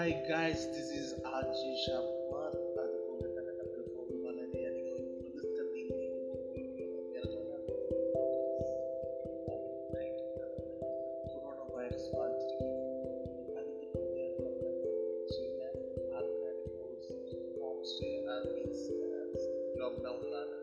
Hi guys, this is RJ Sharma. അതുപോലെ തന്നെ നമ്മുടെ ഫോൺ വളരെയധികം കൊറോണ വൈറസ് ബാധിച്ചിരിക്കുന്നു ലോക്ക്ഡൗണിലാണ്